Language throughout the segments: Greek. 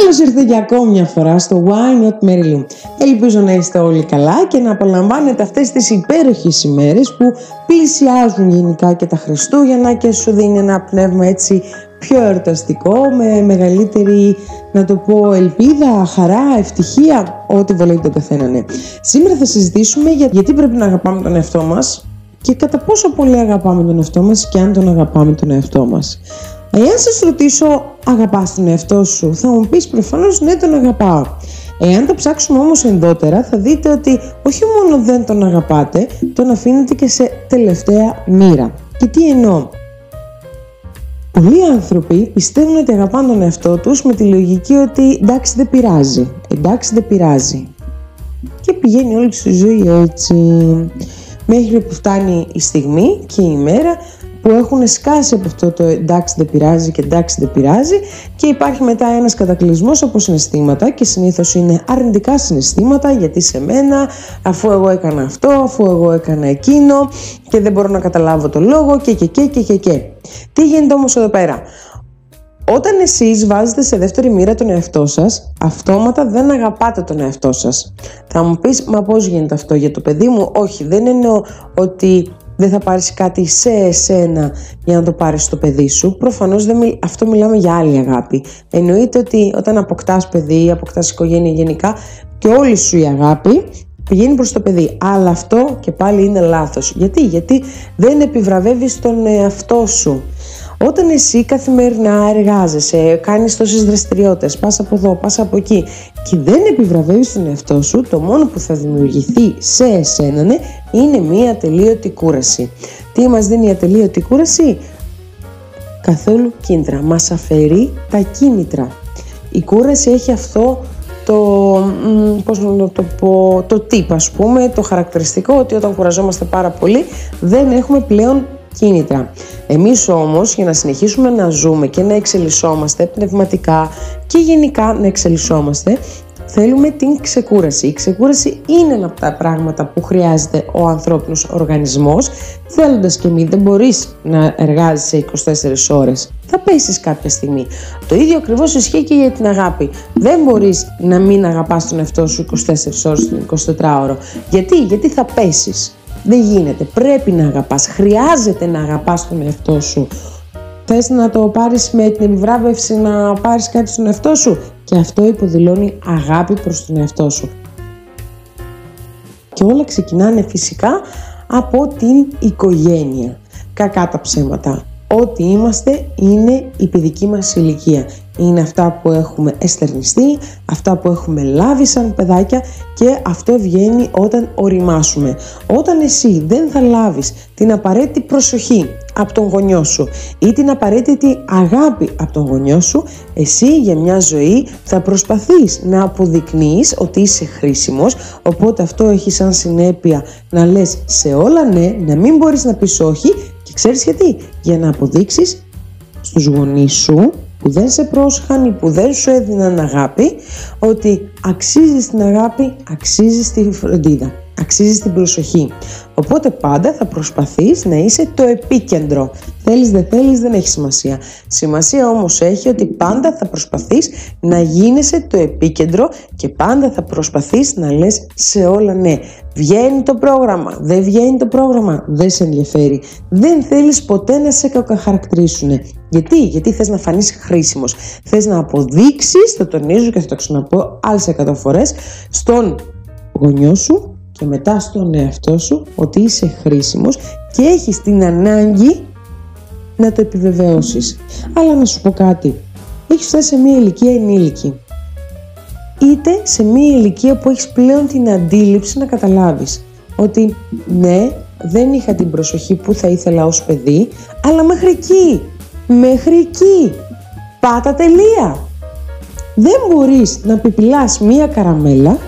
Καλώς ήρθατε για ακόμη μια φορά στο Why Not Mary Lou. Ελπίζω να είστε όλοι καλά και να απολαμβάνετε αυτές τις υπέροχες ημέρες που πλησιάζουν γενικά και τα Χριστούγεννα και σου δίνει ένα πνεύμα έτσι πιο εορταστικό, με μεγαλύτερη, να το πω, ελπίδα, χαρά, ευτυχία, ό,τι βολεύει τον καθένα, ναι. Σήμερα θα συζητήσουμε για γιατί πρέπει να αγαπάμε τον εαυτό μας και κατά πόσο πολύ αγαπάμε τον εαυτό μας και αν τον αγαπάμε τον εαυτό μας. Εάν σας ρωτήσω αγαπάς τον εαυτό σου, θα μου πεις προφανώς ναι τον αγαπάω. Εάν το ψάξουμε όμως ενδότερα θα δείτε ότι όχι μόνο δεν τον αγαπάτε, τον αφήνετε και σε τελευταία μοίρα. Και τι εννοώ. Πολλοί άνθρωποι πιστεύουν ότι αγαπάνε τον εαυτό τους με τη λογική ότι εντάξει δεν πειράζει, εντάξει δεν πειράζει. Και πηγαίνει όλη τη ζωή έτσι. Μέχρι που φτάνει η στιγμή και η μέρα που έχουν σκάσει από αυτό το εντάξει δεν πειράζει και εντάξει δεν πειράζει και υπάρχει μετά ένας κατακλυσμός από συναισθήματα και συνήθως είναι αρνητικά συναισθήματα γιατί σε μένα αφού εγώ έκανα αυτό, αφού εγώ έκανα εκείνο και δεν μπορώ να καταλάβω το λόγο και και και και και και. Τι γίνεται όμως εδώ πέρα; Όταν εσείς βάζετε σε δεύτερη μοίρα τον εαυτό σας, αυτόματα δεν αγαπάτε τον εαυτό σας. Θα μου πεις, μα πώς γίνεται αυτό για το παιδί μου; Όχι, δεν εννοώ ότι δεν θα πάρεις κάτι σε εσένα για να το πάρεις στο παιδί σου. Προφανώς δεν αυτό μιλάμε για άλλη αγάπη. Εννοείται ότι όταν αποκτάς παιδί, αποκτάς οικογένεια γενικά και όλη σου η αγάπη πηγαίνει προς το παιδί. Αλλά αυτό και πάλι είναι λάθος. Γιατί, Γιατί δεν επιβραβεύεις τον εαυτό σου. Όταν εσύ καθημερινά εργάζεσαι, κάνεις τόσες δραστηριότητες, πας από εδώ, πας από εκεί και δεν επιβραβεύεις τον εαυτό σου, το μόνο που θα δημιουργηθεί σε εσένα ναι, είναι μία ατελείωτη κούραση. Τι μας δίνει η ατελείωτη κούραση; Καθόλου κίνητρα. Μας αφαιρεί τα κίνητρα. Η κούραση έχει αυτό το, πώς να το πω, το τύπο ας πούμε, το χαρακτηριστικό ότι όταν κουραζόμαστε πάρα πολύ δεν έχουμε πλέον κίνητρα. Εμείς όμως για να συνεχίσουμε να ζούμε και να εξελισσόμαστε πνευματικά και γενικά να εξελισσόμαστε θέλουμε την ξεκούραση. Η ξεκούραση είναι ένα από τα πράγματα που χρειάζεται ο ανθρώπινος οργανισμός. Θέλοντας και μη δεν μπορείς να εργάζεσαι 24 ώρες. Θα πέσεις κάποια στιγμή. Το ίδιο ακριβώς ισχύει και για την αγάπη. Δεν μπορείς να μην αγαπάς τον εαυτό σου 24 ώρες το 24 ώρο. Γιατί, γιατί θα πέσεις. Δεν γίνεται. Πρέπει να αγαπάς. Χρειάζεται να αγαπάς τον εαυτό σου. Θες να το πάρεις με την επιβράβευση να πάρεις κάτι στον εαυτό σου; Και αυτό υποδηλώνει αγάπη προς τον εαυτό σου. Και όλα ξεκινάνε φυσικά από την οικογένεια. Κακά τα ψέματα. Ό,τι είμαστε είναι η παιδική μας ηλικία είναι αυτά που έχουμε εστερνιστεί, αυτά που έχουμε λάβει σαν παιδάκια και αυτό βγαίνει όταν οριμάσουμε. Όταν εσύ δεν θα λάβεις την απαραίτητη προσοχή από τον γονιό σου ή την απαραίτητη αγάπη από τον γονιό σου, εσύ για μια ζωή θα προσπαθείς να αποδεικνύεις ότι είσαι χρήσιμος, οπότε αυτό έχει σαν συνέπεια να λες σε όλα ναι, να μην μπορείς να πεις όχι και ξέρεις γιατί, για να αποδείξεις στους γονείς σου που δεν σε πρόσχαν ή που δεν σου έδιναν αγάπη, ότι αξίζεις την αγάπη, αξίζεις τη φροντίδα, αξίζει την προσοχή. Οπότε πάντα θα προσπαθείς να είσαι το επίκεντρο. Θέλεις δεν θέλεις δεν έχει σημασία. Σημασία όμως έχει ότι πάντα θα προσπαθείς να γίνεσαι το επίκεντρο και πάντα θα προσπαθείς να λες σε όλα ναι. Βγαίνει το πρόγραμμα, δεν βγαίνει το πρόγραμμα, δεν σε ενδιαφέρει. Δεν θέλεις ποτέ να σε κακοχαρακτηρίσουν. Γιατί, γιατί θες να φανείς χρήσιμος. Θες να αποδείξεις, το τονίζω και θα το ξαναπώ άλλες εκατό φορές, στον γονιό σου και μετά στον εαυτό σου ότι είσαι χρήσιμος και έχεις την ανάγκη να το επιβεβαιώσεις. Αλλά να σου πω κάτι, έχεις φτάσει σε μια ηλικία ενήλικη είτε σε μια ηλικία που έχεις πλέον την αντίληψη να καταλάβεις ότι ναι, δεν είχα την προσοχή που θα ήθελα ως παιδί, αλλά μέχρι εκεί, μέχρι εκεί, πάτα τελεία. Δεν μπορείς να πιπιλάς μία καραμέλα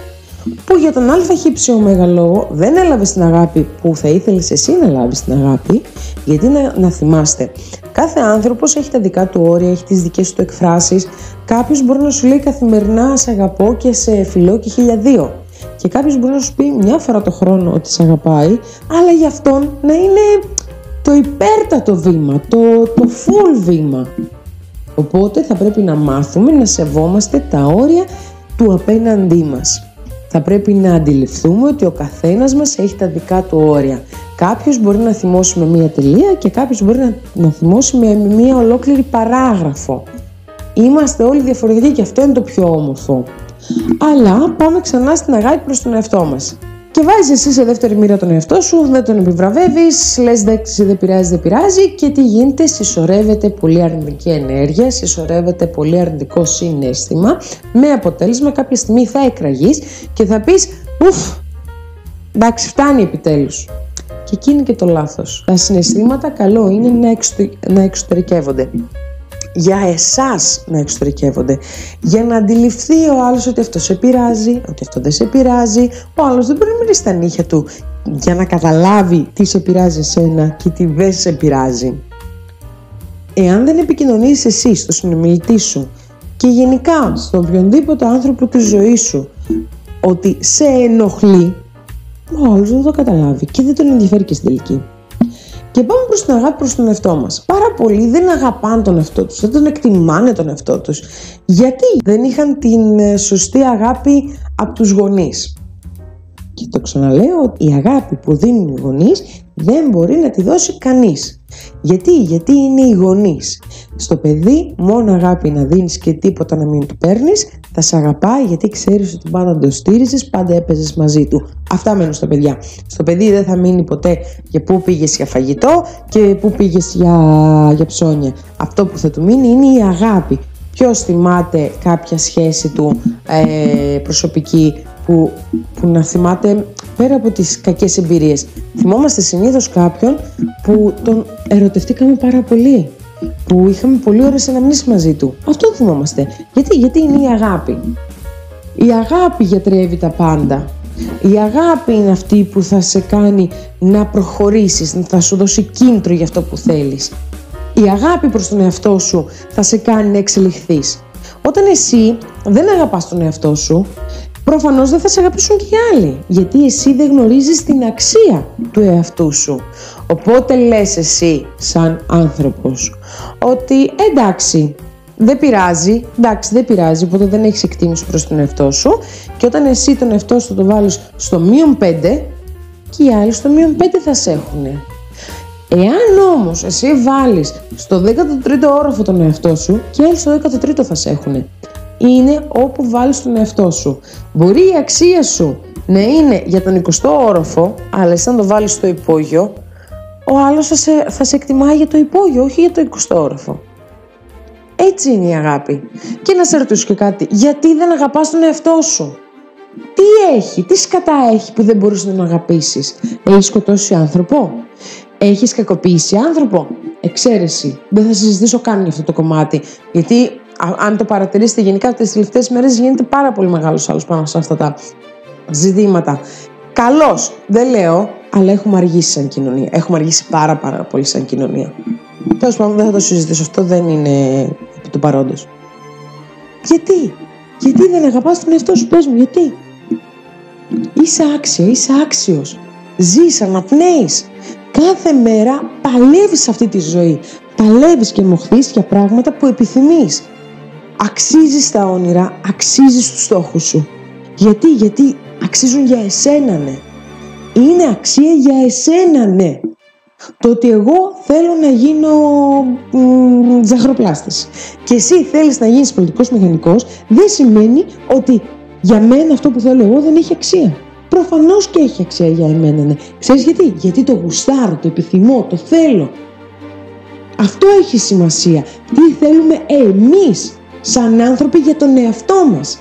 που για τον ΑΧ λόγο δεν έλαβε την αγάπη που θα ήθελες εσύ να λάβεις την αγάπη, γιατί να, να θυμάστε, κάθε άνθρωπος έχει τα δικά του όρια, έχει τις δικές του εκφράσεις, κάποιος μπορεί να σου λέει καθημερινά σε αγαπώ και σε φιλό και χιλιαδίο και κάποιος μπορεί να σου πει μια φορά το χρόνο ότι σε αγαπάει, αλλά για αυτόν να είναι το υπέρτατο βήμα, το, το full βήμα. Οπότε θα πρέπει να μάθουμε να σεβόμαστε τα όρια του απέναντί μας. Θα πρέπει να αντιληφθούμε ότι ο καθένας μας έχει τα δικά του όρια. Κάποιος μπορεί να θυμώσει με μία τελεία και κάποιος μπορεί να, να θυμώσει με μία ολόκληρη παράγραφο. Είμαστε όλοι διαφορετικοί και αυτό είναι το πιο όμορφο. Αλλά πάμε ξανά στην αγάπη προς τον εαυτό μας. Και βάζεις εσύ σε δεύτερη μοίρα τον εαυτό σου, δεν τον επιβραβεύεις, λες εντάξει δεν πειράζει, δεν πειράζει και τι γίνεται, συσσωρεύεται πολύ αρνητική ενέργεια, συσσωρεύεται πολύ αρνητικό συνέστημα, με αποτέλεσμα κάποια στιγμή θα εκραγείς και θα πεις Ουφ, εντάξει, φτάνει επιτέλους. Και εκεί είναι και το λάθος. Τα συναισθήματα καλό είναι να, να εξωτερικεύονται για εσάς να εξωτερικεύονται. Για να αντιληφθεί ο άλλος ότι αυτό σε πειράζει, ότι αυτό δεν σε πειράζει. Ο άλλος δεν μπορεί να μιλήσει στα νύχια του για να καταλάβει τι σε πειράζει εσένα και τι δεν σε πειράζει. Εάν δεν επικοινωνείς εσύ στο συνομιλητή σου και γενικά στον οποιονδήποτε άνθρωπο της ζωής σου ότι σε ενοχλεί, ο άλλος δεν το καταλάβει και δεν τον ενδιαφέρει και στην τελική. Και πάμε προς την αγάπη προς τον εαυτό μας. Πάρα πολλοί δεν αγαπάνε τον εαυτό τους, δεν τον εκτιμάνε τον εαυτό τους. Γιατί δεν είχαν την ε, σωστή αγάπη από τους γονείς; Και το ξαναλέω ότι η αγάπη που δίνουν οι γονείς δεν μπορεί να τη δώσει κανείς. Γιατί, γιατί είναι οι γονείς. Στο παιδί μόνο αγάπη να δίνεις και τίποτα να μην του παίρνεις, θα σε αγαπάει γιατί ξέρεις ότι πάντα το στήριζες, πάντα έπαιζες μαζί του. Αυτά μένουν στα παιδιά. Στο παιδί δεν θα μείνει ποτέ για πού πήγες για φαγητό και πού πήγες για, για ψώνια. Αυτό που θα του μείνει είναι η αγάπη. Ποιος θυμάται κάποια σχέση του ε, προσωπική που, που να θυμάται πέρα από τις κακές εμπειρίες. Θυμόμαστε συνήθως κάποιον που τον ερωτευτήκαμε πάρα πολύ. Που είχαμε πολύ ώρες αναμνήσεις μαζί του. Αυτό θυμόμαστε. Γιατί, γιατί είναι η αγάπη; Η αγάπη γιατρεύει τα πάντα. Η αγάπη είναι αυτή που θα σε κάνει να προχωρήσεις, θα σου δώσει κίνητρο για αυτό που θέλεις. Η αγάπη προς τον εαυτό σου θα σε κάνει να εξελιχθείς. Όταν εσύ δεν αγαπάς τον εαυτό σου, προφανώς δεν θα σε αγαπήσουν και οι άλλοι, γιατί εσύ δεν γνωρίζεις την αξία του εαυτού σου. Οπότε λες εσύ σαν άνθρωπος ότι εντάξει, δεν πειράζει, εντάξει δεν πειράζει, οπότε δεν έχεις εκτίμηση προς τον εαυτό σου και όταν εσύ τον εαυτό σου το βάλεις στο μείον 5 και οι άλλοι στο μείον 5 θα σε έχουν. Εάν όμως εσύ βάλεις στο 13ο όροφο τον εαυτό σου και άλλοι στο 13ο θα σε έχουν είναι όπου βάλεις τον εαυτό σου. Μπορεί η αξία σου να είναι για τον 20ο όροφο, αλλά εσύ να το βάλεις στο υπόγειο, ο άλλος θα σε, θα σε εκτιμάει για το υπόγειο, όχι για το 20ο όροφο. Έτσι είναι η αγάπη. Και να σε ρωτήσω και κάτι, γιατί δεν αγαπάς τον εαυτό σου; Τι έχει, τι σκατά έχει που δεν μπορείς να τον αγαπήσεις; Έχεις σκοτώσει άνθρωπο; Έχεις κακοποιήσει άνθρωπο; Εξαίρεση. Δεν θα συζητήσω καν για αυτό το κομμάτι. Γιατί αν το παρατηρήσετε γενικά τις τελευταίες μέρες γίνεται πάρα πολύ μεγάλος άλλος πάνω σε αυτά τα ζητήματα. Καλώς, δεν λέω, αλλά έχουμε αργήσει σαν κοινωνία. Έχουμε αργήσει πάρα πάρα πολύ σαν κοινωνία. Τέλος πάντων δεν θα το συζητήσω, αυτό δεν είναι επί του παρόντος. Γιατί, γιατί δεν αγαπάς τον εαυτό σου, πες μου, γιατί; Είσαι άξια, είσαι άξιος. Ζεις, αναπνέεις. Κάθε μέρα παλεύεις αυτή τη ζωή. Παλεύεις και μοχθείς για πράγματα που επιθυμείς αξίζεις τα όνειρα, αξίζεις τους στόχους σου. Γιατί, γιατί αξίζουν για εσένα ναι. Είναι αξία για εσένα ναι. Το ότι εγώ θέλω να γίνω μ, ζαχαροπλάστης και εσύ θέλεις να γίνεις πολιτικός μηχανικός δεν σημαίνει ότι για μένα αυτό που θέλω εγώ δεν έχει αξία. Προφανώς και έχει αξία για εμένα, ναι. Ξέρεις γιατί, γιατί το γουστάρω, το επιθυμώ, το θέλω. Αυτό έχει σημασία. Τι θέλουμε εμείς σαν άνθρωποι για τον εαυτό μας.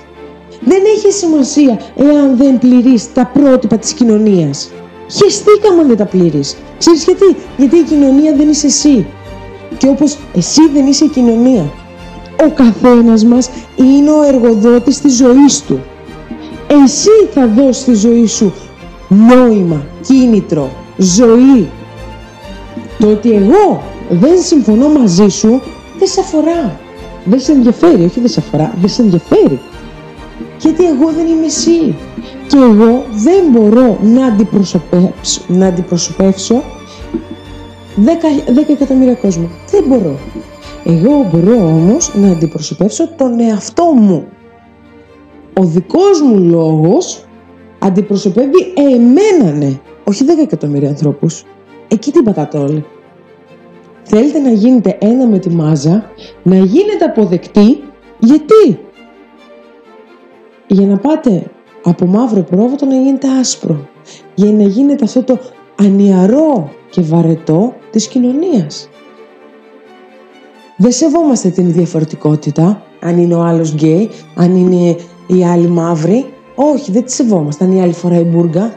Δεν έχει σημασία εάν δεν πληρείς τα πρότυπα της κοινωνίας. Χεστήκαμε αν δεν τα πληρείς. Ξέρεις γιατί, γιατί η κοινωνία δεν είσαι εσύ. Και όπως εσύ δεν είσαι η κοινωνία. Ο καθένας μας είναι ο εργοδότης της ζωής του. Εσύ θα δώσεις τη ζωή σου νόημα, κίνητρο, ζωή. Το ότι εγώ δεν συμφωνώ μαζί σου δεν σε αφορά. Δεν σε ενδιαφέρει, όχι δεν σε αφορά, δεν σε ενδιαφέρει. Γιατί εγώ δεν είμαι εσύ. Και εγώ δεν μπορώ να αντιπροσωπεύσω, να αντιπροσωπεύσω 10, 10 εκατομμύρια κόσμο. Δεν μπορώ. Εγώ μπορώ όμως να αντιπροσωπεύσω τον εαυτό μου. Ο δικός μου λόγος αντιπροσωπεύει εμένα ναι, όχι 10 εκατομμύρια ανθρώπους. Εκεί την πατάτε όλοι. Θέλετε να γίνετε ένα με τη μάζα, να γίνετε αποδεκτοί, γιατί; Για να πάτε από μαύρο πρόβατο να γίνετε άσπρο. Για να γίνετε αυτό το ανιαρό και βαρετό της κοινωνίας. Δεν σεβόμαστε την διαφορετικότητα, αν είναι ο άλλος γκέι, αν είναι η άλλη μαύρη. Όχι, δεν τη σεβόμαστε, αν η άλλη φοράει μπουργκα.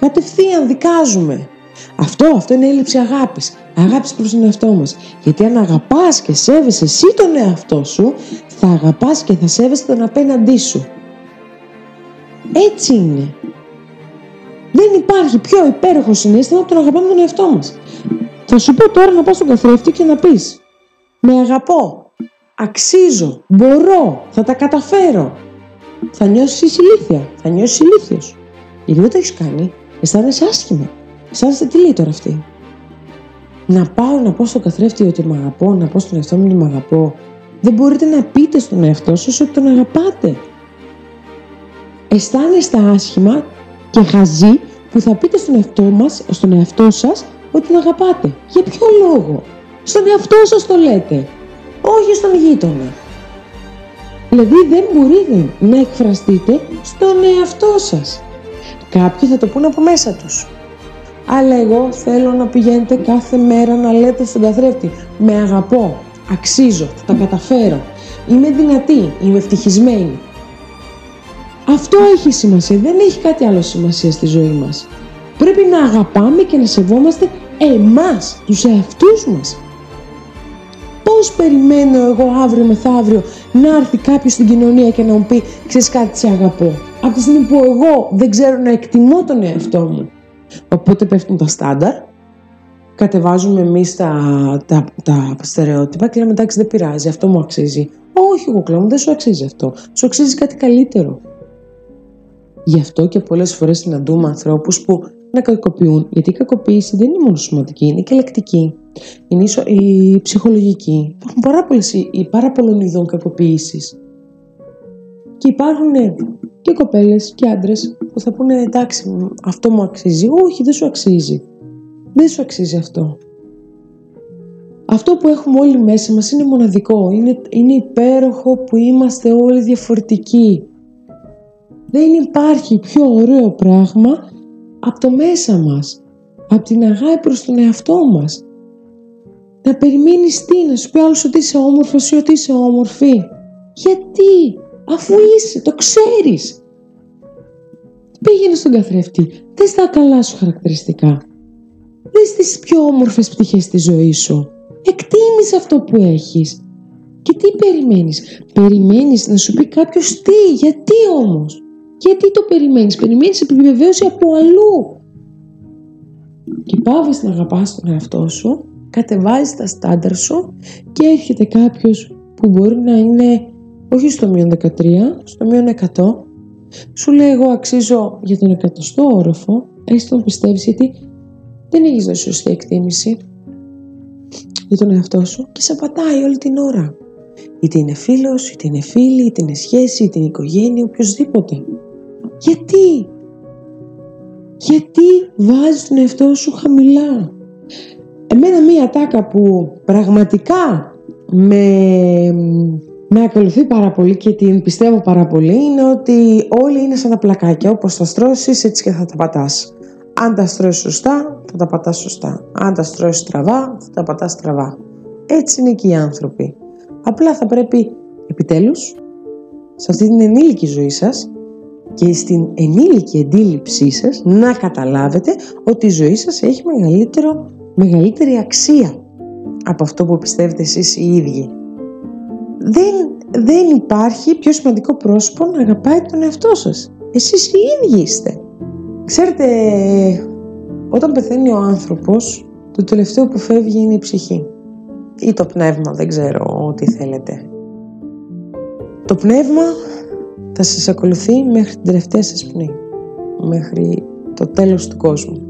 Κατευθείαν δικάζουμε. Αυτό, αυτό είναι έλλειψη αγάπης. Αγάπης προς τον εαυτό μας. Γιατί αν αγαπάς και σέβεσαι εσύ τον εαυτό σου, θα αγαπάς και θα σέβεσαι τον απέναντί σου. Έτσι είναι. Δεν υπάρχει πιο υπέροχο συνέστημα από το να αγαπάμε τον εαυτό μας. Θα σου πω τώρα να πας στον καθρέφτη και να πεις «Με αγαπώ, αξίζω, μπορώ, θα τα καταφέρω». Θα νιώσεις ηλίθια, θα νιώσεις ηλίθιος. Γιατί δεν το έχεις κάνει, αισθάνεσαι άσχημα. Αισθάνεσαι τι λέει τώρα αυτή; Να πάω να πω στον καθρέφτη ότι με αγαπώ, να πω στον εαυτό μου ότι με αγαπώ. Δεν μπορείτε να πείτε στον εαυτό σας ότι τον αγαπάτε. Αισθάνεστε άσχημα και χαζή που θα πείτε στον εαυτό μας, στον εαυτό σας ότι τον αγαπάτε. Για ποιο λόγο; Στον εαυτό σας το λέτε. Όχι στον γείτονα. Δηλαδή δεν μπορείτε να εκφραστείτε στον εαυτό σας. Κάποιοι θα το πούνε από μέσα τους. Αλλά εγώ θέλω να πηγαίνετε κάθε μέρα να λέτε στον καθρέφτη «Με αγαπώ, αξίζω, θα τα καταφέρω, είμαι δυνατή, είμαι ευτυχισμένη». Αυτό έχει σημασία, δεν έχει κάτι άλλο σημασία στη ζωή μας. Πρέπει να αγαπάμε και να σεβόμαστε εμάς, τους εαυτούς μας. Πώς περιμένω εγώ αύριο μεθαύριο να έρθει κάποιος στην κοινωνία και να μου πει «Ξέρεις κάτι, σε αγαπώ». Από τη στιγμή που εγώ δεν ξέρω να εκτιμώ τον εαυτό μου. Οπότε πέφτουν τα στάνταρ, κατεβάζουμε εμείς τα, τα, τα στερεότυπα και λέμε εντάξει δεν πειράζει, αυτό μου αξίζει. Όχι, εγώ κλαίω, δεν σου αξίζει αυτό. Σου αξίζει κάτι καλύτερο. Γι' αυτό και πολλές φορές συναντούμε ανθρώπους που να κακοποιούν, γιατί η κακοποίηση δεν είναι μόνο σωματική, είναι και λεκτική. Είναι η ψυχολογική. Υπάρχουν πάρα, πολλές, πάρα πολλών ειδών κακοποίησης. Και υπάρχουν και κοπέλες και άντρες που θα πούνε εντάξει αυτό μου αξίζει. Όχι δεν σου αξίζει. Δεν σου αξίζει αυτό. Αυτό που έχουμε όλοι μέσα μας είναι μοναδικό. Είναι, είναι υπέροχο που είμαστε όλοι διαφορετικοί. Δεν υπάρχει πιο ωραίο πράγμα από το μέσα μας. Από την αγάπη προς τον εαυτό μας. Να περιμένεις τι, να σου πει άλλος ότι είσαι όμορφος ή ότι είσαι όμορφη. Γιατί, αφού είσαι, το ξέρεις. Πήγαινε στον καθρέφτη, δες τα καλά σου χαρακτηριστικά. Δες τις πιο όμορφες πτυχές της ζωής σου. Εκτίμησε αυτό που έχεις. Και τι περιμένεις; Περιμένεις να σου πει κάποιος τι, γιατί όμως; Γιατί το περιμένεις; Περιμένεις επιβεβαίωση από αλλού. Και πάβεις να αγαπάς τον εαυτό σου, κατεβάζεις τα στάνταρ σου και έρχεται κάποιος που μπορεί να είναι όχι στο μείον 13, στο μείον 100 σου λέει εγώ αξίζω για τον εκατοστό όροφο, έστω τον πιστεύεις γιατί δεν έχεις δώσει σωστή εκτίμηση για τον εαυτό σου και σε πατάει όλη την ώρα. Είτε είναι φίλος, είτε είναι φίλη, είτε είναι σχέση, είτε είναι οικογένεια, οποιοδήποτε. Γιατί; Γιατί βάζεις τον εαυτό σου χαμηλά; Εμένα μία τάκα που πραγματικά με με ακολουθεί πάρα πολύ και την πιστεύω πάρα πολύ είναι ότι όλοι είναι σαν τα πλακάκια. Όπως τα στρώσεις έτσι και θα τα πατάς. Αν τα στρώσεις σωστά θα τα πατάς σωστά. Αν τα στρώσεις στραβά θα τα πατάς στραβά. Έτσι είναι και οι άνθρωποι. Απλά θα πρέπει επιτέλους σε αυτή την ενήλικη ζωή σας και στην ενήλικη αντίληψή σας να καταλάβετε ότι η ζωή σας έχει μεγαλύτερο, μεγαλύτερη αξία από αυτό που πιστεύετε εσείς οι ίδιοι δεν, δεν υπάρχει πιο σημαντικό πρόσωπο να αγαπάει τον εαυτό σας. Εσείς οι ίδιοι είστε. Ξέρετε, όταν πεθαίνει ο άνθρωπος, το τελευταίο που φεύγει είναι η ψυχή. Ή το πνεύμα, δεν ξέρω τι θέλετε. Το πνεύμα θα σας ακολουθεί μέχρι την τελευταία σας πνοή. Μέχρι το τέλος του κόσμου.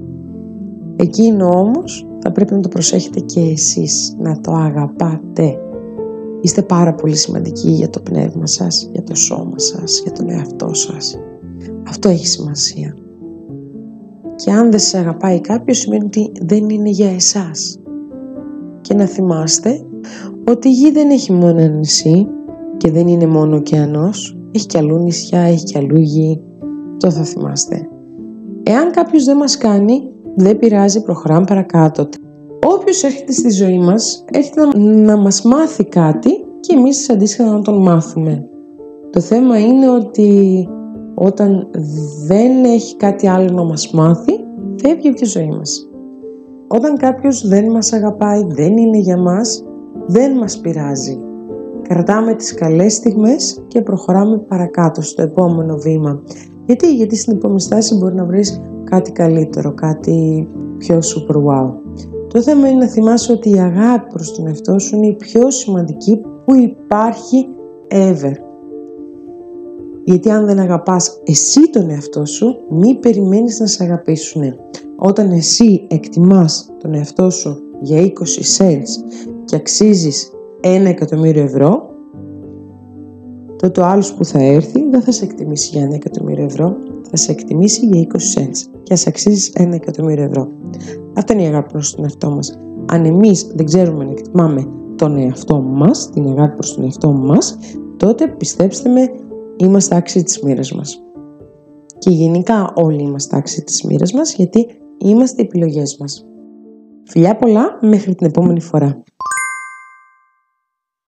Εκείνο όμως θα πρέπει να το προσέχετε και εσείς, να το αγαπάτε Είστε πάρα πολύ σημαντικοί για το πνεύμα σας, για το σώμα σας, για τον εαυτό σας. Αυτό έχει σημασία. Και αν δεν σας αγαπάει κάποιος σημαίνει ότι δεν είναι για εσάς. Και να θυμάστε ότι η γη δεν έχει μόνο ένα νησί και δεν είναι μόνο ωκεανός. Έχει και αλλού νησιά, έχει και αλλού γη. Το θα θυμάστε. Εάν κάποιος δεν μας κάνει, δεν πειράζει, προχωράμε παρακάτω. Όποιος έρχεται στη ζωή μας, έρχεται να, να μας μάθει κάτι και εμείς αντίστοιχα να τον μάθουμε. Το θέμα είναι ότι όταν δεν έχει κάτι άλλο να μας μάθει, φεύγει από τη ζωή μας. Όταν κάποιος δεν μας αγαπάει, δεν είναι για μας, δεν μας πειράζει. Κρατάμε τις καλές στιγμές και προχωράμε παρακάτω στο επόμενο βήμα. Γιατί, γιατί στην επόμενη στάση μπορεί να βρεις κάτι καλύτερο, κάτι πιο super wow. Το θέμα είναι να θυμάσαι ότι η αγάπη προς τον εαυτό σου είναι η πιο σημαντική που υπάρχει ever. Γιατί αν δεν αγαπάς εσύ τον εαυτό σου, μη περιμένεις να σε αγαπήσουν. Όταν εσύ εκτιμάς τον εαυτό σου για 20 cents και αξίζεις 1 εκατομμύριο ευρώ, τότε ο άλλος που θα έρθει δεν θα σε εκτιμήσει για 1 εκατομμύριο ευρώ, θα σε εκτιμήσει για 20 cents και ας αξίζεις 1 εκατομμύριο ευρώ. Αυτή είναι η αγάπη προς τον εαυτό μας. Αν εμείς δεν ξέρουμε να εκτιμάμε τον εαυτό μας, την αγάπη προς τον εαυτό μας, τότε πιστέψτε με, είμαστε άξιοι της μοίρας μας. Και γενικά όλοι είμαστε άξιοι της μοίρας μας, γιατί είμαστε οι επιλογές μας. Φιλιά πολλά, μέχρι την επόμενη φορά.